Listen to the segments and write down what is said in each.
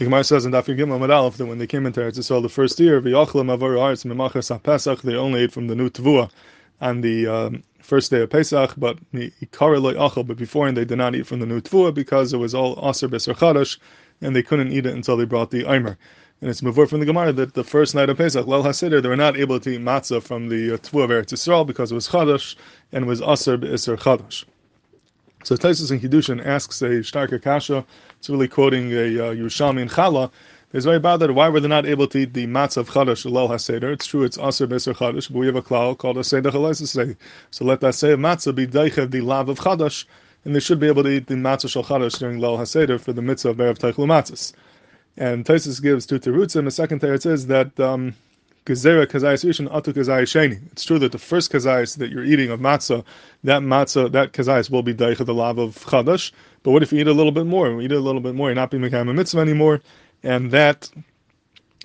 The Gemara says in Daf Gimel Aleph that when they came into Eretz Yisrael the first year, v'yachlam avor haaretz memachas Pesach, they only ate from the new tavua on the um, first day of Pesach, but but beforehand they did not eat from the new tavua because it was all aser b'ser chadash, and they couldn't eat it until they brought the Eimer. And it's mavur from the Gemara that the first night of Pesach, Lel HaSeder, they were not able to eat matzah from the uh, of Eretz Yisrael because it was chadash and was aser b'ser chadash. So Taisus in Kiddushin asks a Shtarka Kasha, it's really quoting a uh, Yerushalmi in Chala, there's very that why were they not able to eat the matzah of Chadash, Lel HaSeder? It's true, it's Aser Beser Chadash, but we have a klal called a Seder Chalais So let that say matzah be Deichev, the lav of Chadash, and they should be able to eat the matzah shel Chadash during Lel HaSeder for the mitzvah of Berev Teichlu Matzahs. And Taisus gives two terutzim. The second teretz is that um, Gezerah kazayis rishon atu kazayis sheni. It's true that the first kazayis that you're eating of matzah, that matzah, that kazayis will be daicha the lav of chadash. But what if you eat a little bit more? You eat a little bit more, you're not being a mitzvah anymore, and that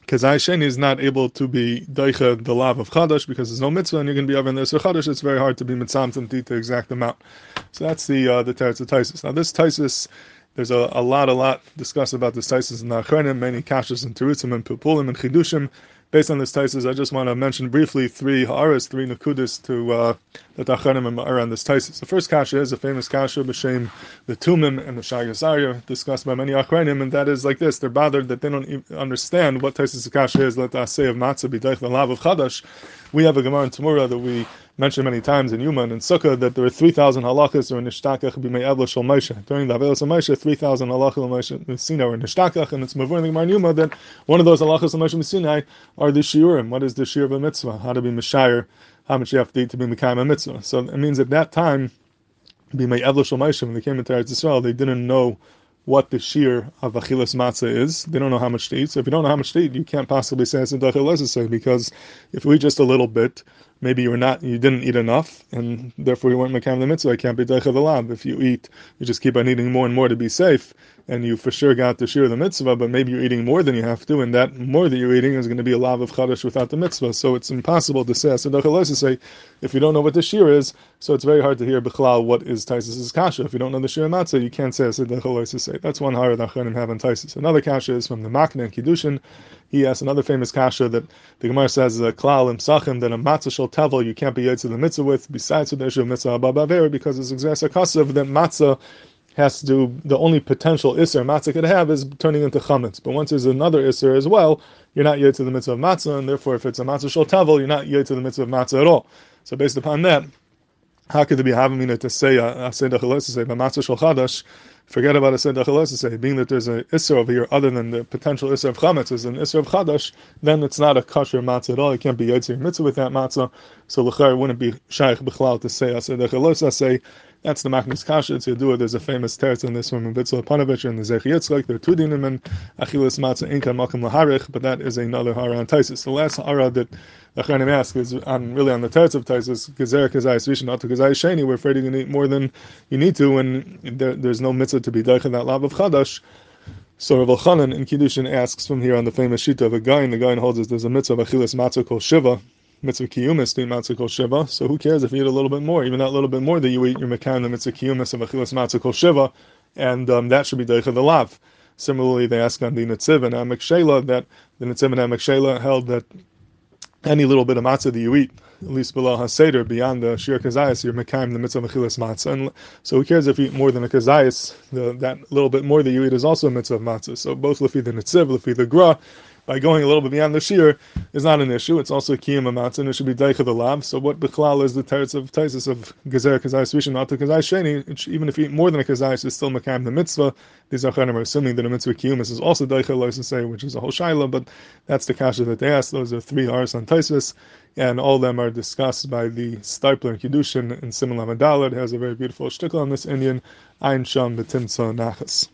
kazayis sheni is not able to be daicha the lav of chadash because there's no mitzvah, and you're going to be over this chadash. It's very hard to be mitzvah to eat the exact amount. So that's the uh, the teretz. Now this Taisus there's a, a lot, a lot discussed about this Taisus in the Achronim, many kashas and terutzim and pilpulim and chidushim based on this Taisus, I just want to mention briefly three ha'aras, three nakudis to uh, that Achanim are on this Taisus. The first kasha is a famous kasha b'shem the Tumim and the Shaagas Aryeh, discussed by many Achronim, and that is like this: they're bothered that they don't understand what Taisus kasha is. Let us say of matzah b'daich the lav of chadash. We have a Gemara in Tamura that we mentioned many times in Yuma and Sukkah that there are 3,000 halachas or nishtakach b'mei shel Moshe. During the Avelis of Moshe, 3,000 halachas of Moshe Sinai or nishtakach, and it's mavur in the Gemara Yuma that one of those halachas of Moshe Sinai are the shiurim. What is the shiur of a mitzvah? How to be mishayir, how much you have to eat to be mekayim a mitzvah. So it means at that time, b'mei evla shel Moshe, when they came into Eretz Yisrael, they didn't know what the shear of achilas matzah is. They don't know how much to eat. So if you don't know how much to eat, you can't possibly say it's say because if we just a little bit, maybe you were not, you didn't eat enough, and therefore you weren't makam the mitzvah. It can't be deicha the If you eat, you just keep on eating more and more to be safe, and you for sure got the shear of the mitzvah, but maybe you're eating more than you have to, and that more that you're eating is going to be a lav of chadash without the mitzvah. So it's impossible to say So to say if you don't know what the shear is. So it's very hard to hear bichlal what is Taisus' kasha. If you don't know the shear matzah, you can't say to say. That's one hara that Chanim have on Taisus. Another kasha is from the Makna and Kiddushin. He asks another famous kasha that the Gemara says a klal im sachim that a matzah shel tevel you can't be yotze the mitzvah with besides the issue of mitzvah because it's exactly kasav that matzah has to do the only potential isser matzah could have is turning into chametz. But once there's another isser as well, you're not yet to the mitzvah of matzah, and therefore if it's a matzah shel you're not yet to the mitzvah of matzah at all. So based upon that, how could there be havamina to say a seder to say a matzah shel chadash? Forget about a say, being that there's an isser over here other than the potential isser of chametz is an isser of chadash, then it's not a kosher matzah at all. You can't be yotzer mitzvah with that matzah. So lechar wouldn't be shaykh b'chlal to say a seder say that's the Machnis Kasha. It's Yadua. There's a famous teretz in this from Vitzel Panovich and the Zecher Yitzchak. There are two dinim in Achilas Matzah Inka Malkim Laharich, but that is another hara on. The last hara that Achanim ask is on really on the teretz of Taisis, Gezer Kazai Svishin Atu Kazai Sheni. We're afraid you're going to eat more than you need to when there, there's no mitzvah to be daich in that lab of Chadash. So Rav Chanan in Kiddushin asks from here on the famous shita of a Gra, the Gra holds that there's a mitzvah of Achilas Matzah called Shiva, mitzvah kiyumis to matzah kol shiva. So who cares if you eat a little bit more? Even that little bit more that you eat, you're mekan the mitzvah kiyumis of achilas matzah kol shiva, and um, that should be deicha the lav. Similarly, they ask on the Netziv and Amek Shela that the Netziv and Amek Shela held that any little bit of matzah that you eat, at least below Haseder, beyond the Shir Kazayas, you're Mekayim the mitzvah Mechilas matzah. And so who cares if you eat more than a Kazayas? That little bit more that you eat is also a mitzvah of matzah. So both Lefi the Netziv, Lefi the Gra, by going a little bit beyond the shear is not an issue. It's also a amatz, and it should be daicha the lav. So what bichlal is the teretz of taisis of gezer kazai svishin not to kazai sheni? Even if you eat more than a kazai, it's still makam the mitzvah. These achanim are assuming that a mitzvah kiyum is also daicha say, which is a whole shaila, but that's the kasha that they ask. Those are three ars on taisis, and all of them are discussed by the Steipler and Kiddushin in Simon Lamadalad. has a very beautiful shtickle on this Indian, Ein Sham Betimtza Nachas.